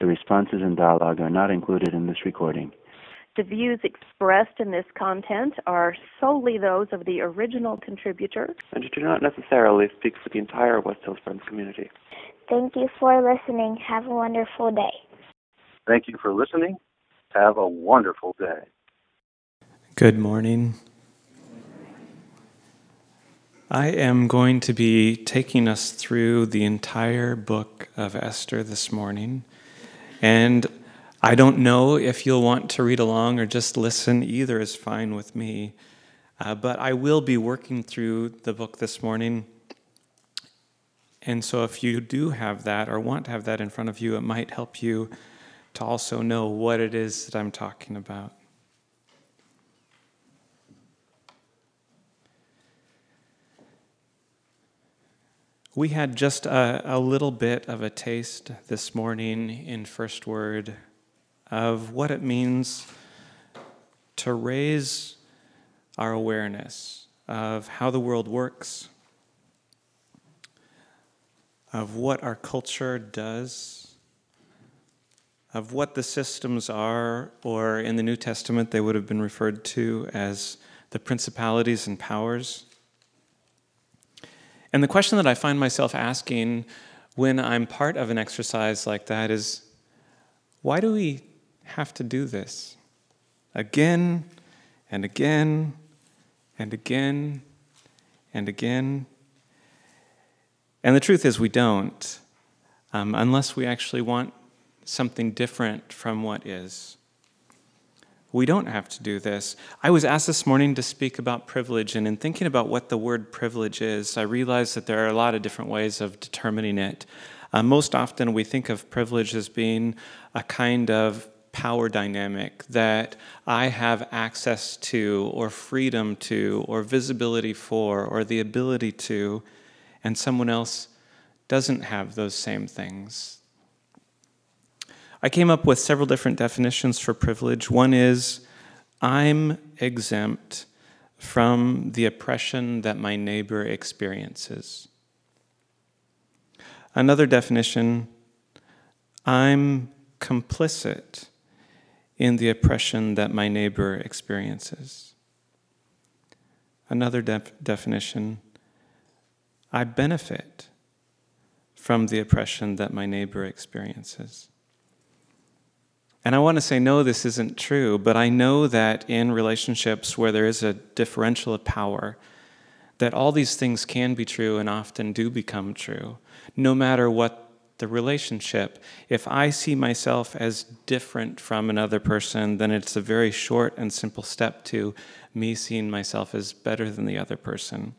The responses and dialogue are not included in this recording. The views expressed in this content are solely those of the original contributor and do not necessarily speak for the entire West Hills Friends community. Thank you for listening. Have a wonderful day. Thank you for listening. Have a wonderful day. Good morning. I am going to be taking us through the entire book of Esther this morning. And I don't know if you'll want to read along or just listen. Either is fine with me. Uh, but I will be working through the book this morning. And so if you do have that or want to have that in front of you, it might help you to also know what it is that I'm talking about. We had just a, a little bit of a taste this morning in First Word of what it means to raise our awareness of how the world works, of what our culture does, of what the systems are, or in the New Testament, they would have been referred to as the principalities and powers. And the question that I find myself asking when I'm part of an exercise like that is why do we have to do this again and again and again and again. And the truth is, we don't, um, unless we actually want something different from what is. We don't have to do this. I was asked this morning to speak about privilege, and in thinking about what the word privilege is, I realized that there are a lot of different ways of determining it. Uh, most often, we think of privilege as being a kind of power dynamic that I have access to, or freedom to, or visibility for, or the ability to, and someone else doesn't have those same things. I came up with several different definitions for privilege. One is I'm exempt from the oppression that my neighbor experiences. Another definition I'm complicit in the oppression that my neighbor experiences. Another def- definition I benefit from the oppression that my neighbor experiences. And I want to say, no, this isn't true, but I know that in relationships where there is a differential of power, that all these things can be true and often do become true, no matter what the relationship. If I see myself as different from another person, then it's a very short and simple step to me seeing myself as better than the other person.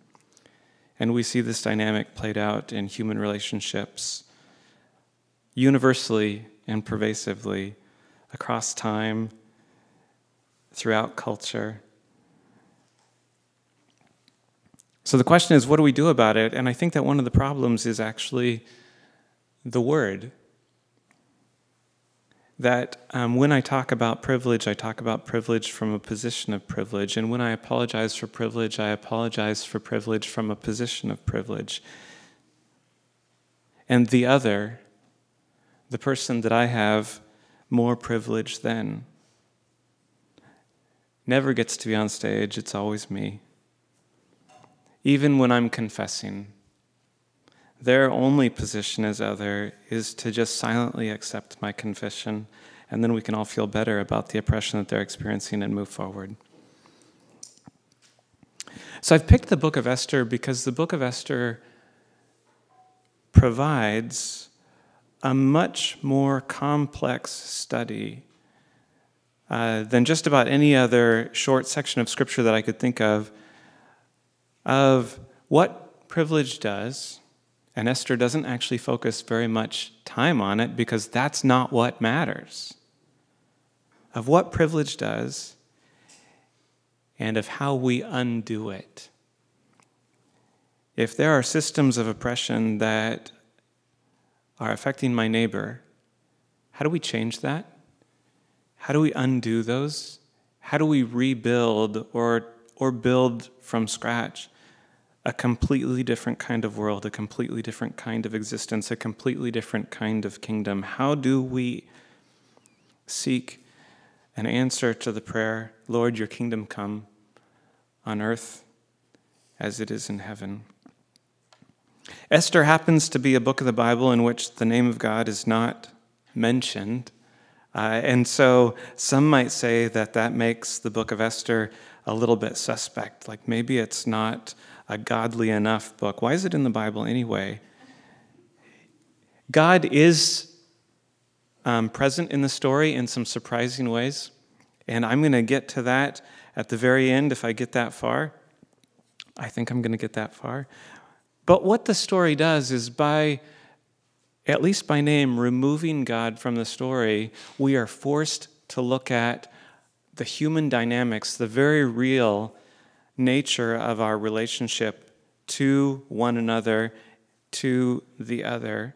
And we see this dynamic played out in human relationships universally and pervasively across time, throughout culture. So the question is, what do we do about it? And I think that one of the problems is actually the word. That um, when I talk about privilege, I talk about privilege from a position of privilege. And when I apologize for privilege, I apologize for privilege from a position of privilege. And the other, the person that I have more privileged than, never gets to be on stage, it's always me. Even when I'm confessing, their only position as other is to just silently accept my confession, and then we can all feel better about the oppression that they're experiencing and move forward. So I've picked the book of Esther because the book of Esther provides a much more complex study uh, than just about any other short section of scripture that I could think of of what privilege does and Esther doesn't actually focus very much time on it because that's not what matters. of what privilege does and of how we undo it. If there are systems of oppression that are affecting my neighbor, how do we change that? How do we undo those? How do we rebuild or, or build from scratch a completely different kind of world, a completely different kind of existence, a completely different kind of kingdom? How do we seek an answer to the prayer, Lord, your kingdom come on earth as it is in heaven? Esther happens to be a book of the Bible in which the name of God is not mentioned. Uh, and so some might say that that makes the book of Esther a little bit suspect. Like maybe it's not a godly enough book. Why is it in the Bible anyway? God is um, present in the story in some surprising ways. And I'm going to get to that at the very end if I get that far. I think I'm going to get that far. But what the story does is by at least by name, removing God from the story, we are forced to look at the human dynamics, the very real nature of our relationship to one another, to the other.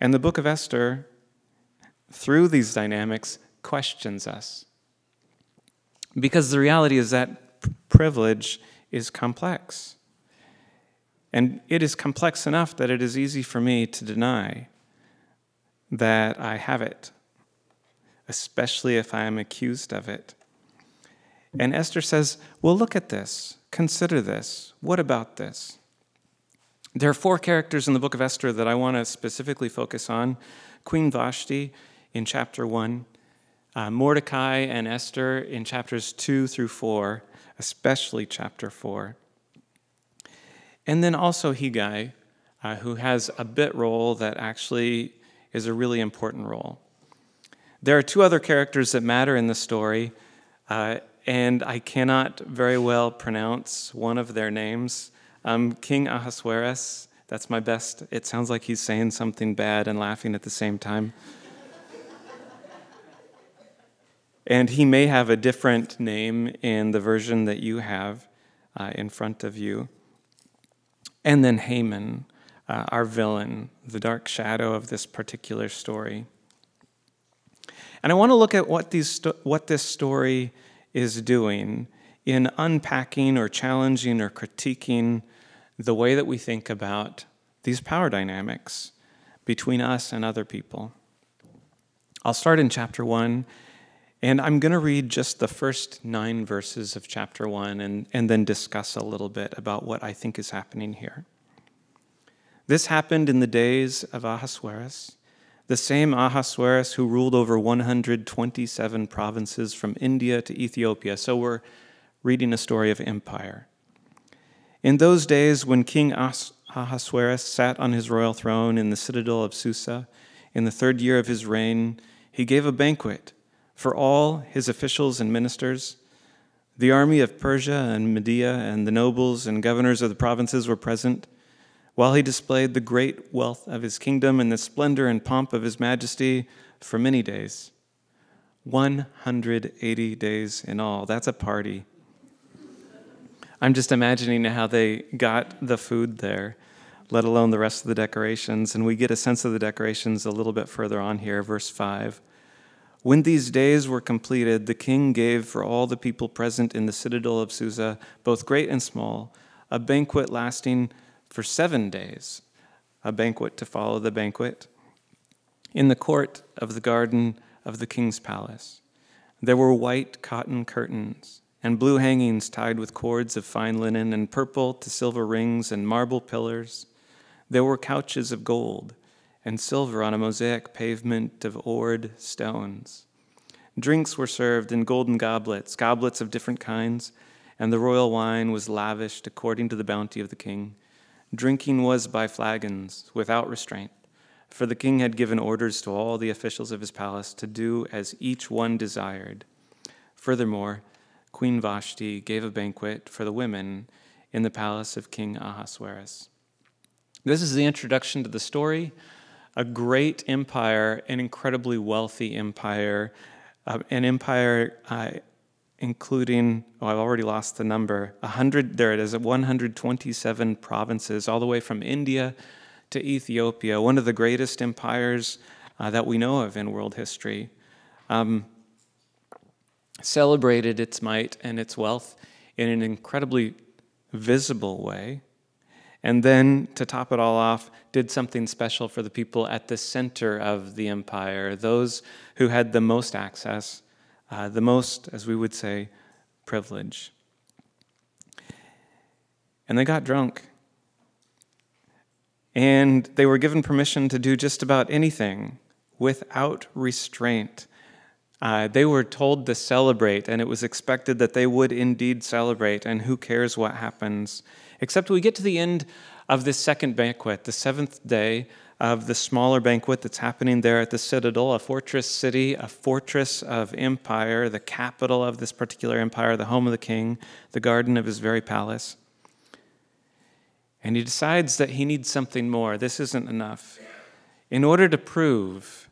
And the book of Esther, through these dynamics, questions us. Because the reality is that privilege is complex. And it is complex enough that it is easy for me to deny that I have it, especially if I am accused of it. And Esther says, Well, look at this. Consider this. What about this? There are four characters in the book of Esther that I want to specifically focus on Queen Vashti in chapter 1, uh, Mordecai and Esther in chapters 2 through 4, especially chapter 4. And then also Hegai, uh, who has a bit role that actually is a really important role. There are two other characters that matter in the story, uh, and I cannot very well pronounce one of their names. Um, King Ahasuerus, that's my best. It sounds like he's saying something bad and laughing at the same time. and he may have a different name in the version that you have uh, in front of you. And then Haman, uh, our villain, the dark shadow of this particular story. And I want to look at what, these what this story is doing in unpacking or challenging or critiquing the way that we think about these power dynamics between us and other people. I'll start in chapter 1 and I'm going to read just the first nine verses of chapter one and, and then discuss a little bit about what I think is happening here. This happened in the days of Ahasuerus, the same Ahasuerus who ruled over 127 provinces from India to Ethiopia. So we're reading a story of empire. In those days, when King Ahasuerus sat on his royal throne in the citadel of Susa, in the third year of his reign, he gave a banquet for all his officials and ministers. The army of Persia and Media and the nobles and governors of the provinces were present, while he displayed the great wealth of his kingdom and the splendor and pomp of his majesty for many days. 180 days in all. That's a party. I'm just imagining how they got the food there, let alone the rest of the decorations. And we get a sense of the decorations a little bit further on here, verse 5. When these days were completed, the king gave for all the people present in the citadel of Susa, both great and small, a banquet lasting for seven days, a banquet to follow the banquet, in the court of the garden of the king's palace. There were white cotton curtains and blue hangings tied with cords of fine linen, and purple to silver rings and marble pillars. There were couches of gold and silver on a mosaic pavement of ored stones. Drinks were served in golden goblets, goblets of different kinds, and the royal wine was lavished according to the bounty of the king. Drinking was by flagons, without restraint, for the king had given orders to all the officials of his palace to do as each one desired. Furthermore, Queen Vashti gave a banquet for the women in the palace of King Ahasuerus. This is the introduction to the story a great empire, an incredibly wealthy empire, uh, an empire uh, including, oh, I've already lost the number, 100, there it is, 127 provinces, all the way from India to Ethiopia, one of the greatest empires uh, that we know of in world history. Um, celebrated its might and its wealth in an incredibly visible way. And then, to top it all off, did something special for the people at the center of the empire, those who had the most access, uh, the most, as we would say, privilege. And they got drunk. And they were given permission to do just about anything without restraint. Uh, they were told to celebrate, and it was expected that they would indeed celebrate, and who cares what happens. Except we get to the end of this second banquet, the seventh day of the smaller banquet that's happening there at the Citadel, a fortress city, a fortress of empire, the capital of this particular empire, the home of the king, the garden of his very palace. And he decides that he needs something more. This isn't enough. In order to prove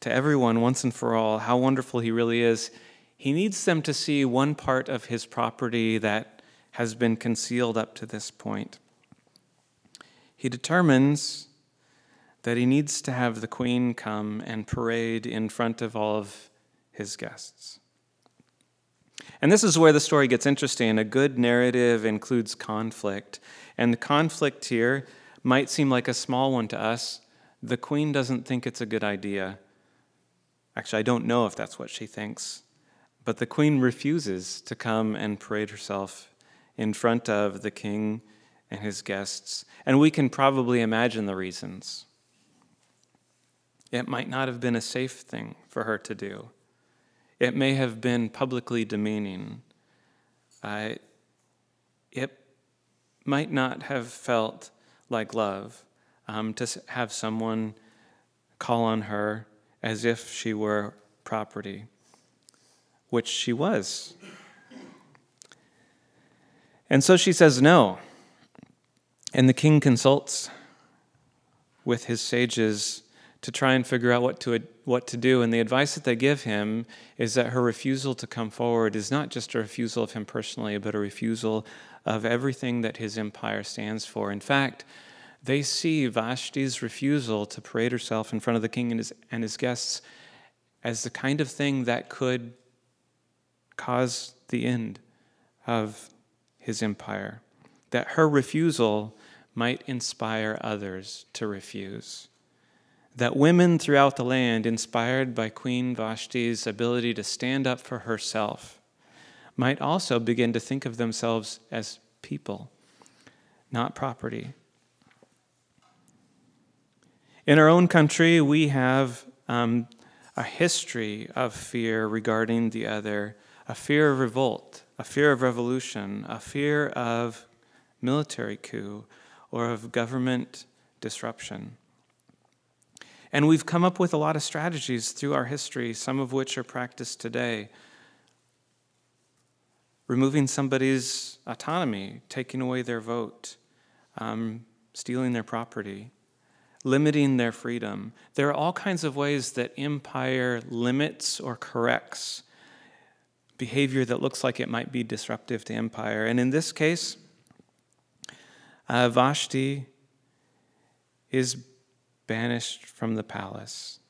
to everyone once and for all how wonderful he really is, he needs them to see one part of his property that has been concealed up to this point. He determines that he needs to have the queen come and parade in front of all of his guests. And this is where the story gets interesting. A good narrative includes conflict. And the conflict here might seem like a small one to us. The queen doesn't think it's a good idea. Actually, I don't know if that's what she thinks. But the queen refuses to come and parade herself in front of the king and his guests. And we can probably imagine the reasons. It might not have been a safe thing for her to do. It may have been publicly demeaning. Uh, it might not have felt like love um, to have someone call on her as if she were property, which she was. And so she says no. And the king consults with his sages to try and figure out what to, what to do. And the advice that they give him is that her refusal to come forward is not just a refusal of him personally, but a refusal of everything that his empire stands for. In fact, they see Vashti's refusal to parade herself in front of the king and his, and his guests as the kind of thing that could cause the end of his empire. That her refusal might inspire others to refuse. That women throughout the land, inspired by Queen Vashti's ability to stand up for herself, might also begin to think of themselves as people, not property. In our own country, we have um, a history of fear regarding the other, a fear of revolt, a fear of revolution, a fear of military coup, or of government disruption. And we've come up with a lot of strategies through our history, some of which are practiced today. Removing somebody's autonomy, taking away their vote, um, stealing their property limiting their freedom. There are all kinds of ways that empire limits or corrects behavior that looks like it might be disruptive to empire. And in this case, uh, Vashti is banished from the palace.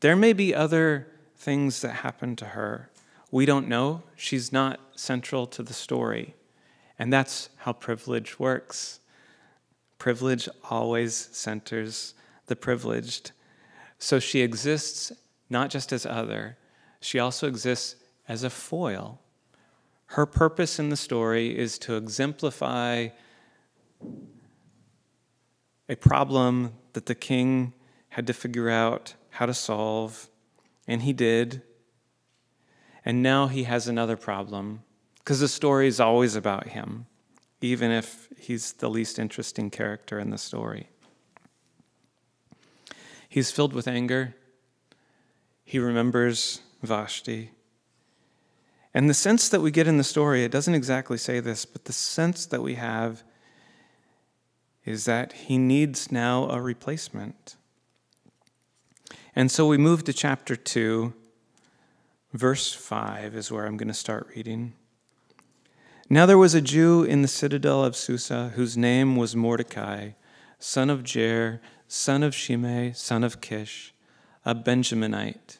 There may be other things that happen to her. We don't know. She's not central to the story. And that's how privilege works. Privilege always centers the privileged. So she exists not just as other, she also exists as a foil. Her purpose in the story is to exemplify a problem that the king had to figure out how to solve, and he did. And now he has another problem, because the story is always about him even if he's the least interesting character in the story. He's filled with anger. He remembers Vashti. And the sense that we get in the story, it doesn't exactly say this, but the sense that we have is that he needs now a replacement. And so we move to chapter 2, Verse 5 is where I'm going to start reading. Now there was a Jew in the citadel of Susa whose name was Mordecai, son of Jair, son of Shimei, son of Kish, a Benjaminite.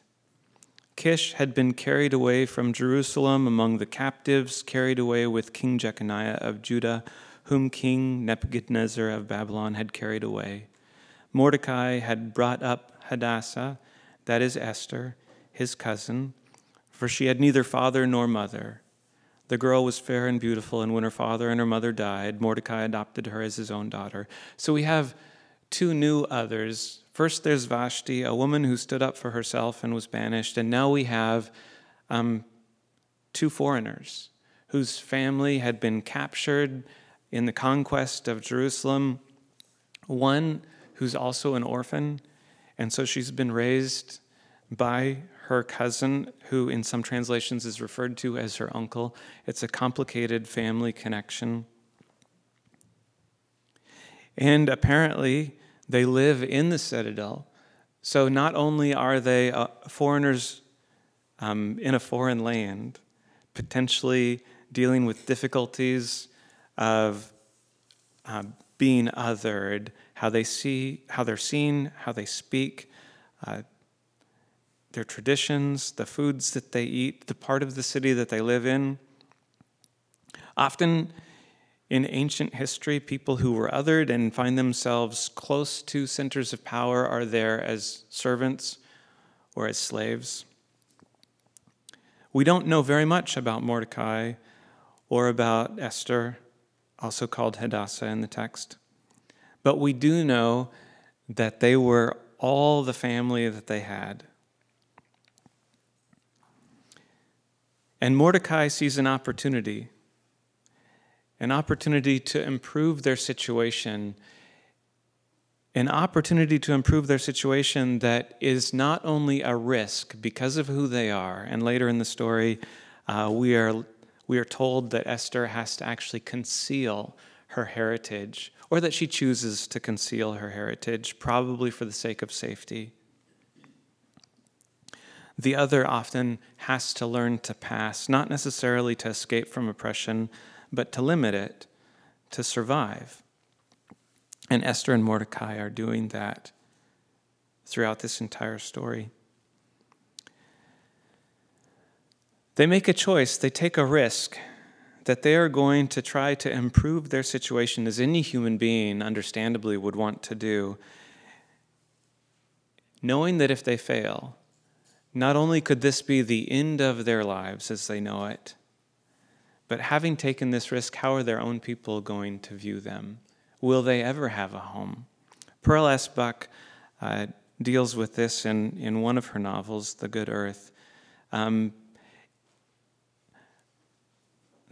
Kish had been carried away from Jerusalem among the captives, carried away with King Jeconiah of Judah, whom King Nebuchadnezzar of Babylon had carried away. Mordecai had brought up Hadassah, that is Esther, his cousin, for she had neither father nor mother. The girl was fair and beautiful, and when her father and her mother died, Mordecai adopted her as his own daughter. So we have two new others. First, there's Vashti, a woman who stood up for herself and was banished, and now we have um, two foreigners whose family had been captured in the conquest of Jerusalem. One who's also an orphan, and so she's been raised by her cousin, who in some translations is referred to as her uncle. It's a complicated family connection. And apparently, they live in the citadel. So not only are they uh, foreigners um, in a foreign land, potentially dealing with difficulties of uh, being othered, how they see, how they're seen, how they speak, uh, their traditions, the foods that they eat, the part of the city that they live in. Often in ancient history, people who were othered and find themselves close to centers of power are there as servants or as slaves. We don't know very much about Mordecai or about Esther, also called Hadassah in the text, but we do know that they were all the family that they had. And Mordecai sees an opportunity, an opportunity to improve their situation, an opportunity to improve their situation that is not only a risk because of who they are. And later in the story, uh, we, are, we are told that Esther has to actually conceal her heritage, or that she chooses to conceal her heritage, probably for the sake of safety. The other often has to learn to pass, not necessarily to escape from oppression, but to limit it, to survive. And Esther and Mordecai are doing that throughout this entire story. They make a choice, they take a risk that they are going to try to improve their situation as any human being understandably would want to do, knowing that if they fail, not only could this be the end of their lives as they know it, but having taken this risk, how are their own people going to view them? Will they ever have a home? Pearl S. Buck uh, deals with this in, in one of her novels, The Good Earth. Um,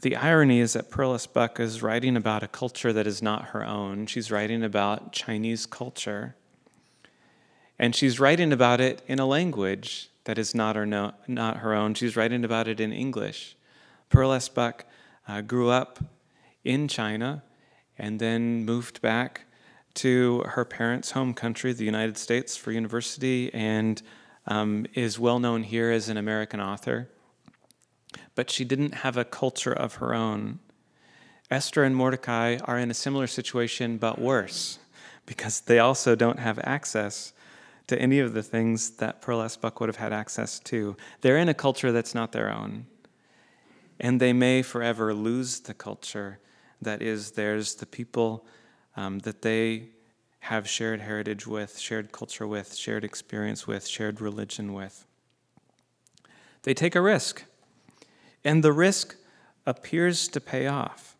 the irony is that Pearl S. Buck is writing about a culture that is not her own. She's writing about Chinese culture. And she's writing about it in a language that is not her, no, not her own. She's writing about it in English. Pearl S. Buck uh, grew up in China and then moved back to her parents' home country, the United States, for university, and um, is well known here as an American author. But she didn't have a culture of her own. Esther and Mordecai are in a similar situation, but worse, because they also don't have access to any of the things that Pearl S. Buck would have had access to. They're in a culture that's not their own. And they may forever lose the culture that is theirs, the people um, that they have shared heritage with, shared culture with, shared experience with, shared religion with. They take a risk, and the risk appears to pay off.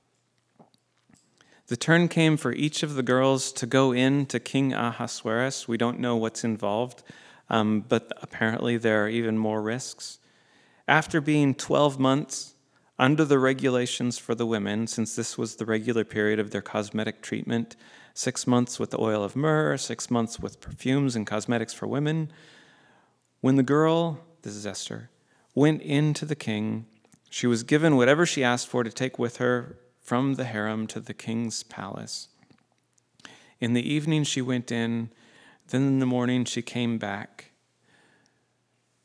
The turn came for each of the girls to go in to King Ahasuerus. We don't know what's involved, um, but apparently there are even more risks. After being 12 months under the regulations for the women, since this was the regular period of their cosmetic treatment, six months with the oil of myrrh, six months with perfumes and cosmetics for women, when the girl, this is Esther, went in to the king, she was given whatever she asked for to take with her from the harem to the king's palace. In the evening she went in, then in the morning she came back.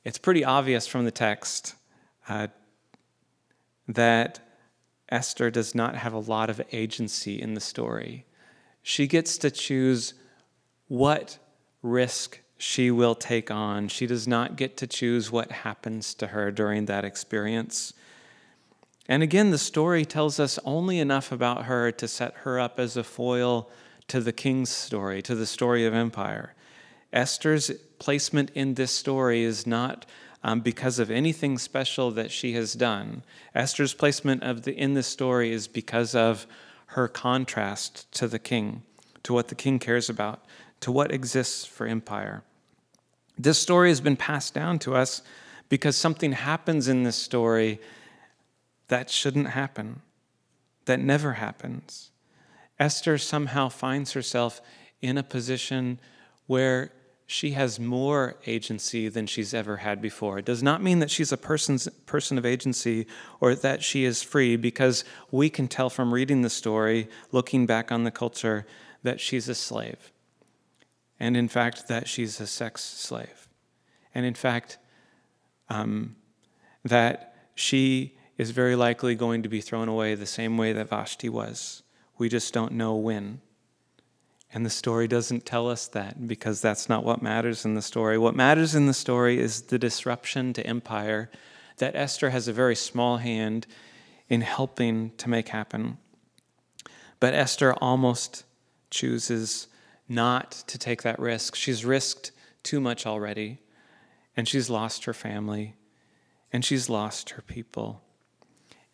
it's pretty obvious from the text uh, that Esther does not have a lot of agency in the story. She gets to choose what risk she will take on. She does not get to choose what happens to her during that experience. And again, the story tells us only enough about her to set her up as a foil to the king's story, to the story of empire. Esther's placement in this story is not um, because of anything special that she has done. Esther's placement of the, in this story is because of her contrast to the king, to what the king cares about, to what exists for empire. This story has been passed down to us because something happens in this story that shouldn't happen, that never happens. Esther somehow finds herself in a position where she has more agency than she's ever had before. It does not mean that she's a person's, person of agency or that she is free, because we can tell from reading the story, looking back on the culture, that she's a slave. And in fact, that she's a sex slave. And in fact, um, that she is very likely going to be thrown away the same way that Vashti was. We just don't know when. And the story doesn't tell us that because that's not what matters in the story. What matters in the story is the disruption to empire that Esther has a very small hand in helping to make happen. But Esther almost chooses not to take that risk. She's risked too much already, and she's lost her family, and she's lost her people,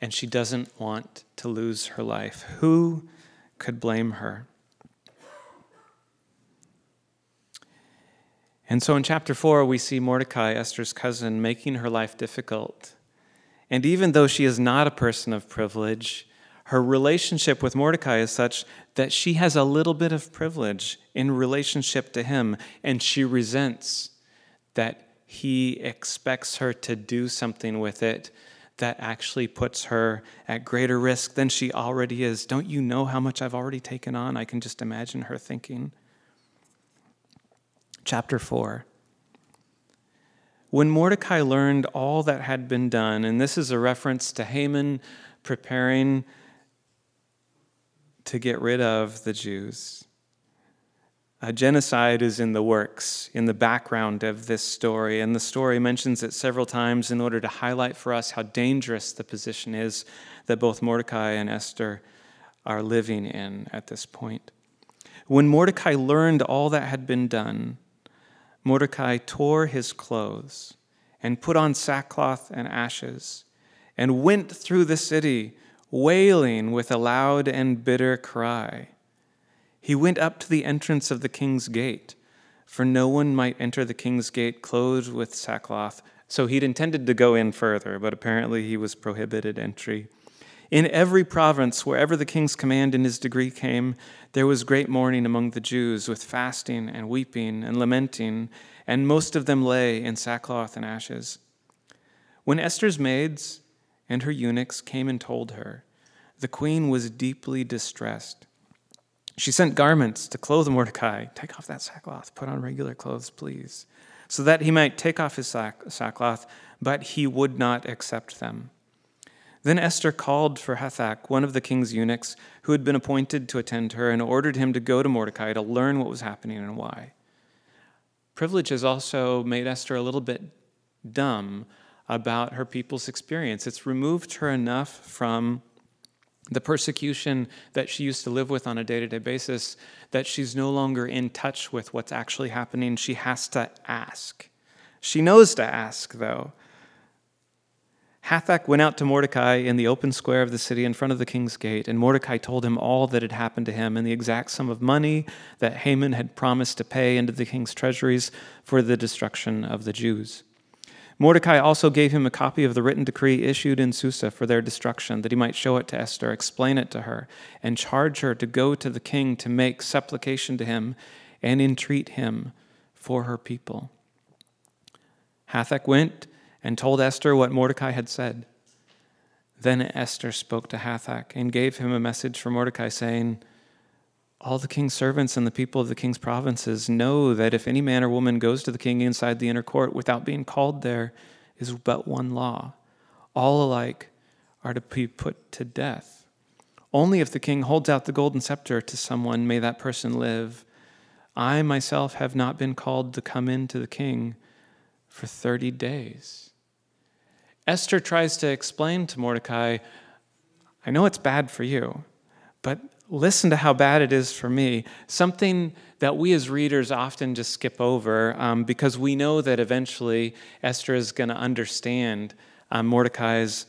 and she doesn't want to lose her life. Who could blame her? And so in chapter 4, we see Mordecai, Esther's cousin, making her life difficult. And even though she is not a person of privilege, her relationship with Mordecai is such that she has a little bit of privilege in relationship to him, and she resents that he expects her to do something with it that actually puts her at greater risk than she already is. Don't you know how much I've already taken on? I can just imagine her thinking chapter 4. When Mordecai learned all that had been done, and this is a reference to Haman preparing to get rid of the Jews. A genocide is in the works, in the background of this story, and the story mentions it several times in order to highlight for us how dangerous the position is that both Mordecai and Esther are living in at this point. When Mordecai learned all that had been done, Mordecai tore his clothes and put on sackcloth and ashes and went through the city wailing with a loud and bitter cry. He went up to the entrance of the king's gate, for no one might enter the king's gate clothed with sackcloth. So he'd intended to go in further, but apparently he was prohibited entry. In every province, wherever the king's command and his decree came, there was great mourning among the Jews, with fasting and weeping and lamenting, and most of them lay in sackcloth and ashes. When Esther's maids and her eunuchs came and told her, the queen was deeply distressed. She sent garments to clothe Mordecai. Take off that sackcloth, put on regular clothes, please, so that he might take off his sack- sackcloth, but he would not accept them. Then Esther called for Hathach, one of the king's eunuchs, who had been appointed to attend her, and ordered him to go to Mordecai to learn what was happening and why. Privilege has also made Esther a little bit dumb about her people's experience. It's removed her enough from the persecution that she used to live with on a day to day basis that she's no longer in touch with what's actually happening. She has to ask. She knows to ask, though. Hathach went out to Mordecai in the open square of the city in front of the king's gate, and Mordecai told him all that had happened to him and the exact sum of money that Haman had promised to pay into the king's treasuries for the destruction of the Jews. Mordecai also gave him a copy of the written decree issued in Susa for their destruction, that he might show it to Esther, explain it to her, and charge her to go to the king to make supplication to him and entreat him for her people. Hathach went and told Esther what Mordecai had said. Then Esther spoke to Hathach and gave him a message for Mordecai, saying, all the king's servants and the people of the king's provinces know that if any man or woman goes to the king inside the inner court without being called there is but one law. All alike are to be put to death. Only if the king holds out the golden scepter to someone may that person live. I myself have not been called to come in to the king for 30 days. Esther tries to explain to Mordecai, I know it's bad for you, but listen to how bad it is for me. Something that we as readers often just skip over um, because we know that eventually Esther is going to understand um, Mordecai's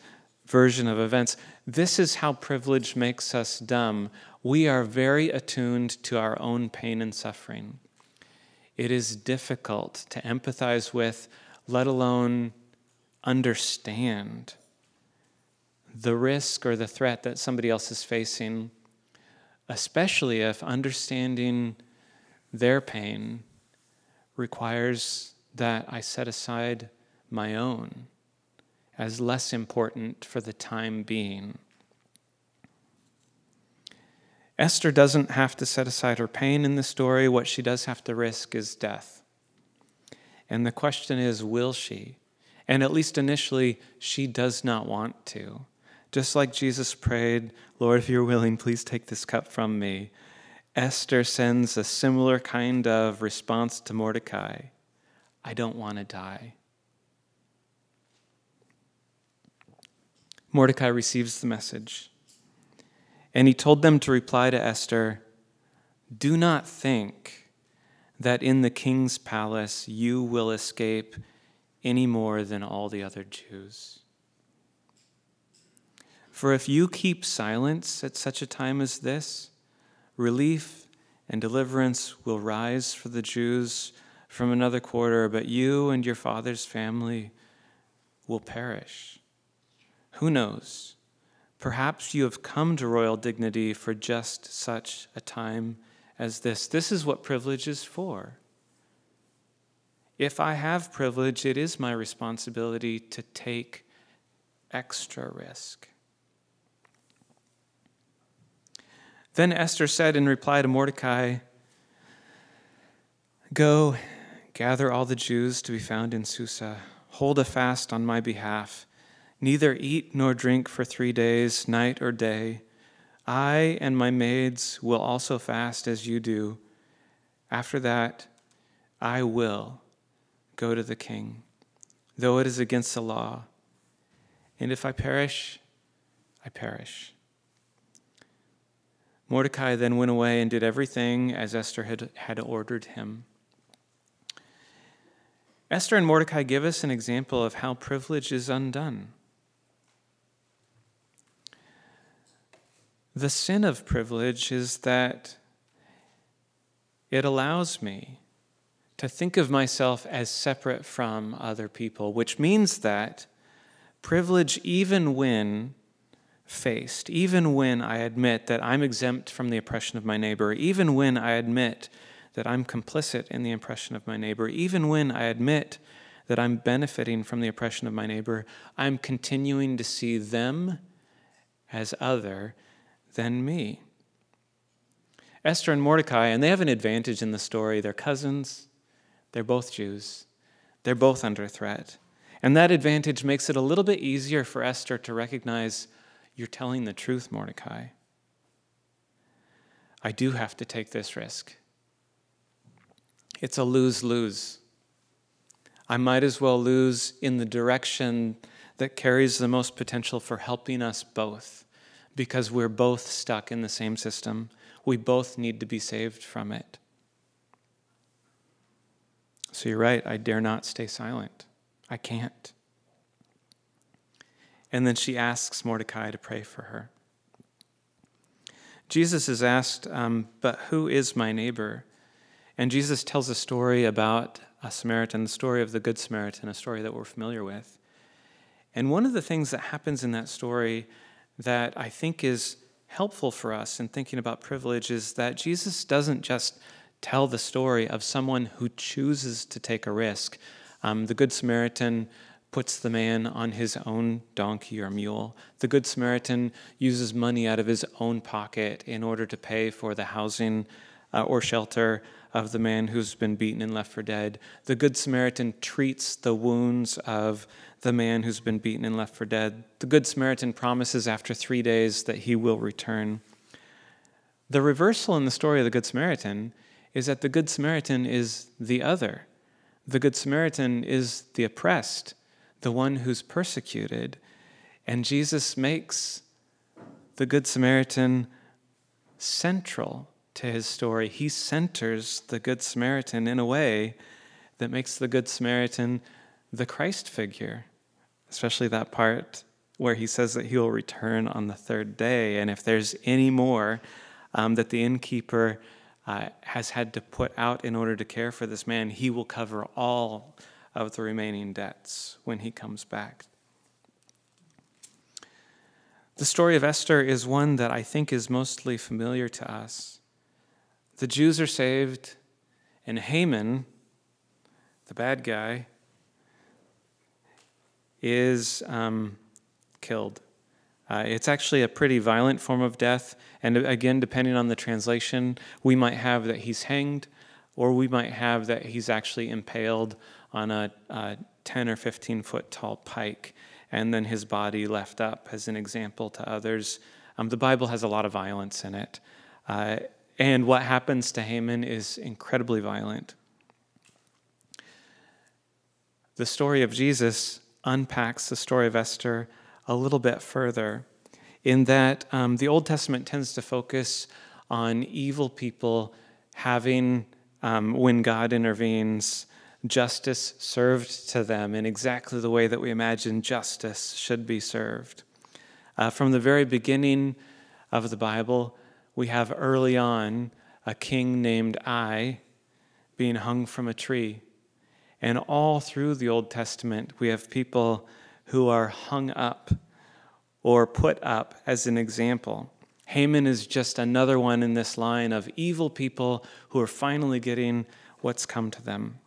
version of events. This is how privilege makes us dumb. We are very attuned to our own pain and suffering. It is difficult to empathize with, let alone understand the risk or the threat that somebody else is facing, especially if understanding their pain requires that I set aside my own as less important for the time being. Esther doesn't have to set aside her pain in the story. What she does have to risk is death. And the question is will she? And at least initially, she does not want to. Just like Jesus prayed, Lord, if you're willing, please take this cup from me. Esther sends a similar kind of response to Mordecai I don't want to die. Mordecai receives the message, and he told them to reply to Esther Do not think that in the king's palace you will escape any more than all the other Jews. For if you keep silence at such a time as this, relief and deliverance will rise for the Jews from another quarter, but you and your father's family will perish. Who knows? Perhaps you have come to royal dignity for just such a time as this. This is what privilege is for. If I have privilege, it is my responsibility to take extra risk. Then Esther said in reply to Mordecai, Go, gather all the Jews to be found in Susa, hold a fast on my behalf, neither eat nor drink for three days, night or day. I and my maids will also fast as you do. After that, I will go to the king, though it is against the law. And if I perish, I perish. Mordecai then went away and did everything as Esther had, had ordered him. Esther and Mordecai give us an example of how privilege is undone. The sin of privilege is that it allows me to think of myself as separate from other people, which means that privilege, even when faced, even when I admit that I'm exempt from the oppression of my neighbor, even when I admit that I'm complicit in the oppression of my neighbor, even when I admit that I'm benefiting from the oppression of my neighbor, I'm continuing to see them as other than me. Esther and Mordecai, and they have an advantage in the story. They're cousins, they're both Jews, they're both under threat. And that advantage makes it a little bit easier for Esther to recognize you're telling the truth, Mordecai. I do have to take this risk. It's a lose lose. I might as well lose in the direction that carries the most potential for helping us both because we're both stuck in the same system. We both need to be saved from it. So you're right, I dare not stay silent. I can't. And then she asks Mordecai to pray for her. Jesus is asked, um, But who is my neighbor? And Jesus tells a story about a Samaritan, the story of the Good Samaritan, a story that we're familiar with. And one of the things that happens in that story that I think is helpful for us in thinking about privilege is that Jesus doesn't just tell the story of someone who chooses to take a risk. Um, the Good Samaritan puts the man on his own donkey or mule. The Good Samaritan uses money out of his own pocket in order to pay for the housing uh, or shelter of the man who's been beaten and left for dead. The Good Samaritan treats the wounds of the man who's been beaten and left for dead. The Good Samaritan promises after three days that he will return. The reversal in the story of the Good Samaritan is that the Good Samaritan is the other. The Good Samaritan is the oppressed, the one who's persecuted. And Jesus makes the Good Samaritan central to his story. He centers the Good Samaritan in a way that makes the Good Samaritan the Christ figure, especially that part where he says that he will return on the third day. And if there's any more um, that the innkeeper uh, has had to put out in order to care for this man, he will cover all of the remaining debts when he comes back. The story of Esther is one that I think is mostly familiar to us. The Jews are saved, and Haman, the bad guy, is um, killed. Uh, it's actually a pretty violent form of death. And again, depending on the translation, we might have that he's hanged, or we might have that he's actually impaled on a, a 10 or 15 foot tall pike, and then his body left up as an example to others. Um, the Bible has a lot of violence in it. Uh, and what happens to Haman is incredibly violent. The story of Jesus unpacks the story of Esther a little bit further, in that um, the Old Testament tends to focus on evil people having, um, when God intervenes, justice served to them in exactly the way that we imagine justice should be served. Uh, from the very beginning of the Bible, we have early on a king named Ai being hung from a tree. And all through the Old Testament, we have people who are hung up or put up as an example. Haman is just another one in this line of evil people who are finally getting what's come to them.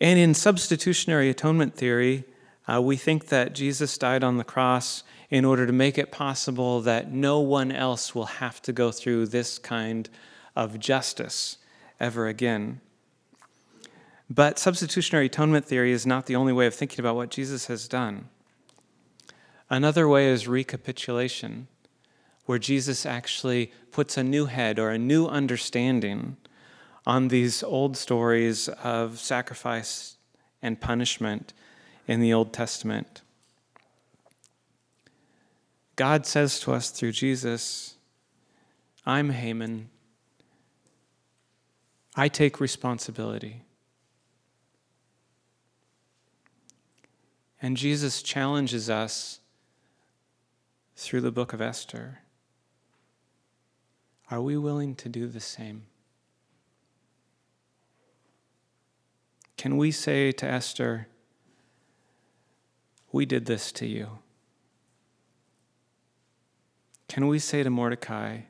And in substitutionary atonement theory, uh, we think that Jesus died on the cross in order to make it possible that no one else will have to go through this kind of justice ever again. But substitutionary atonement theory is not the only way of thinking about what Jesus has done. Another way is recapitulation, where Jesus actually puts a new head or a new understanding on these old stories of sacrifice and punishment in the Old Testament. God says to us through Jesus, I'm Haman. I take responsibility. And Jesus challenges us through the book of Esther. Are we willing to do the same? Can we say to Esther, We did this to you? Can we say to Mordecai,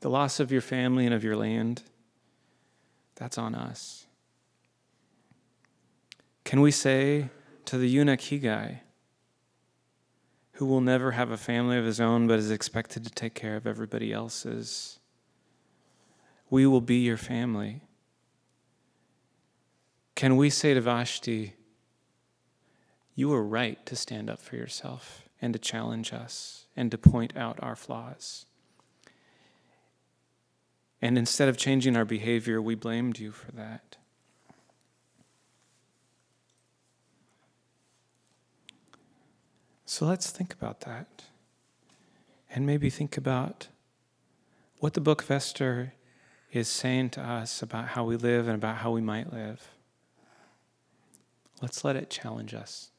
the loss of your family and of your land, that's on us? Can we say to the eunuch Hegai, who will never have a family of his own but is expected to take care of everybody else's, we will be your family? Can we say to Vashti, you were right to stand up for yourself and to challenge us? and to point out our flaws. And instead of changing our behavior, we blamed you for that. So let's think about that. And maybe think about what the book of Esther is saying to us about how we live and about how we might live. Let's let it challenge us.